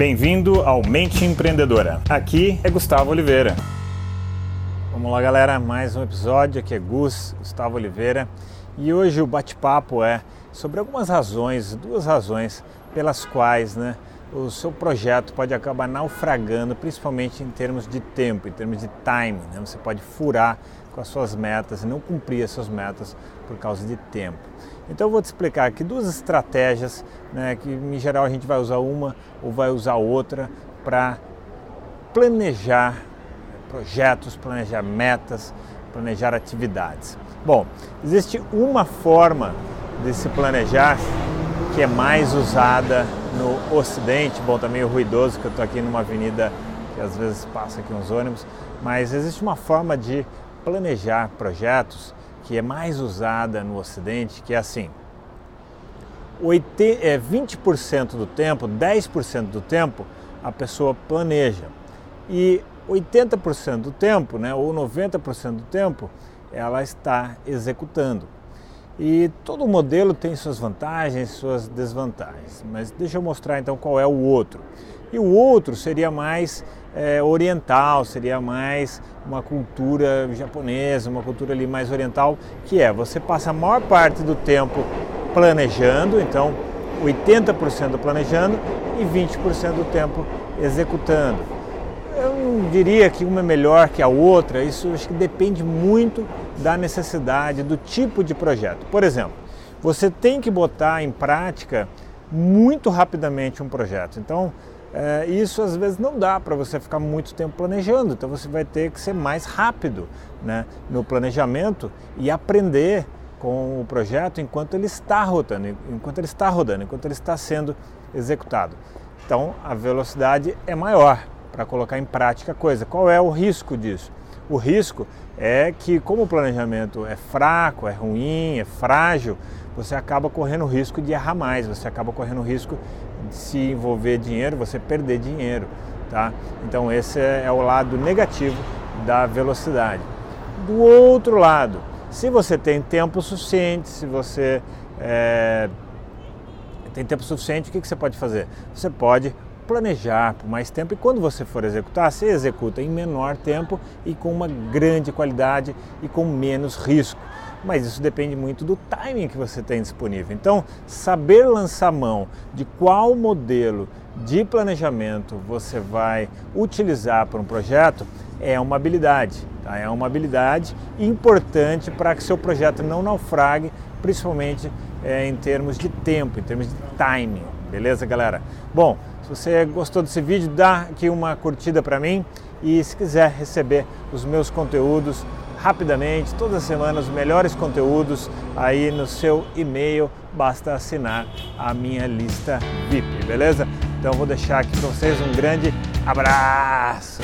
Bem-vindo ao Mente Empreendedora. Aqui é Gustavo Oliveira. Vamos lá, galera, mais um episódio. Aqui é Gus, Gustavo Oliveira, e hoje o bate-papo é sobre algumas razões, duas razões pelas quais, né, o seu projeto pode acabar naufragando, principalmente em termos de tempo, em termos de time. Né? Você pode furar com as suas metas e não cumprir as suas metas por causa de tempo. Então eu vou te explicar aqui duas estratégias, né, que em geral a gente vai usar uma ou vai usar outra para planejar projetos, planejar metas, planejar atividades. Bom, existe uma forma de se planejar que é mais usada no Ocidente, bom, também tá meio ruidoso que eu estou aqui numa avenida que às vezes passa aqui uns ônibus, mas existe uma forma de planejar projetos que é mais usada no Ocidente, que é assim: 20% é, do tempo, 10% do tempo, a pessoa planeja. E 80% do tempo, né, ou 90% do tempo, ela está executando. E todo modelo tem suas vantagens, suas desvantagens. Mas deixa eu mostrar então qual é o outro. E o outro seria mais é, oriental, seria mais uma cultura japonesa, uma cultura ali mais oriental, que é você passa a maior parte do tempo planejando, então 80% planejando e 20% do tempo executando. Eu não diria que uma é melhor que a outra, isso acho que depende muito da necessidade, do tipo de projeto. Por exemplo, você tem que botar em prática muito rapidamente um projeto. Então, é, isso às vezes não dá para você ficar muito tempo planejando, então você vai ter que ser mais rápido né, no planejamento e aprender com o projeto enquanto ele está rodando, enquanto ele está rodando, enquanto ele está sendo executado. Então a velocidade é maior para colocar em prática a coisa. Qual é o risco disso? O risco é que, como o planejamento é fraco, é ruim, é frágil, você acaba correndo o risco de errar mais, você acaba correndo o risco de se envolver dinheiro, você perder dinheiro. Tá? Então, esse é o lado negativo da velocidade. Do outro lado, se você tem tempo suficiente, se você é, tem tempo suficiente, o que, que você pode fazer? Você pode planejar por mais tempo e quando você for executar, você executa em menor tempo e com uma grande qualidade e com menos risco. Mas isso depende muito do timing que você tem disponível. Então, saber lançar mão de qual modelo de planejamento você vai utilizar para um projeto é uma habilidade. Tá? É uma habilidade importante para que seu projeto não naufrague, principalmente é, em termos de tempo, em termos de timing. Beleza, galera? Bom, se você gostou desse vídeo, dá aqui uma curtida para mim e se quiser receber os meus conteúdos rapidamente, toda semana os melhores conteúdos aí no seu e-mail, basta assinar a minha lista VIP, beleza? Então vou deixar aqui para vocês um grande abraço.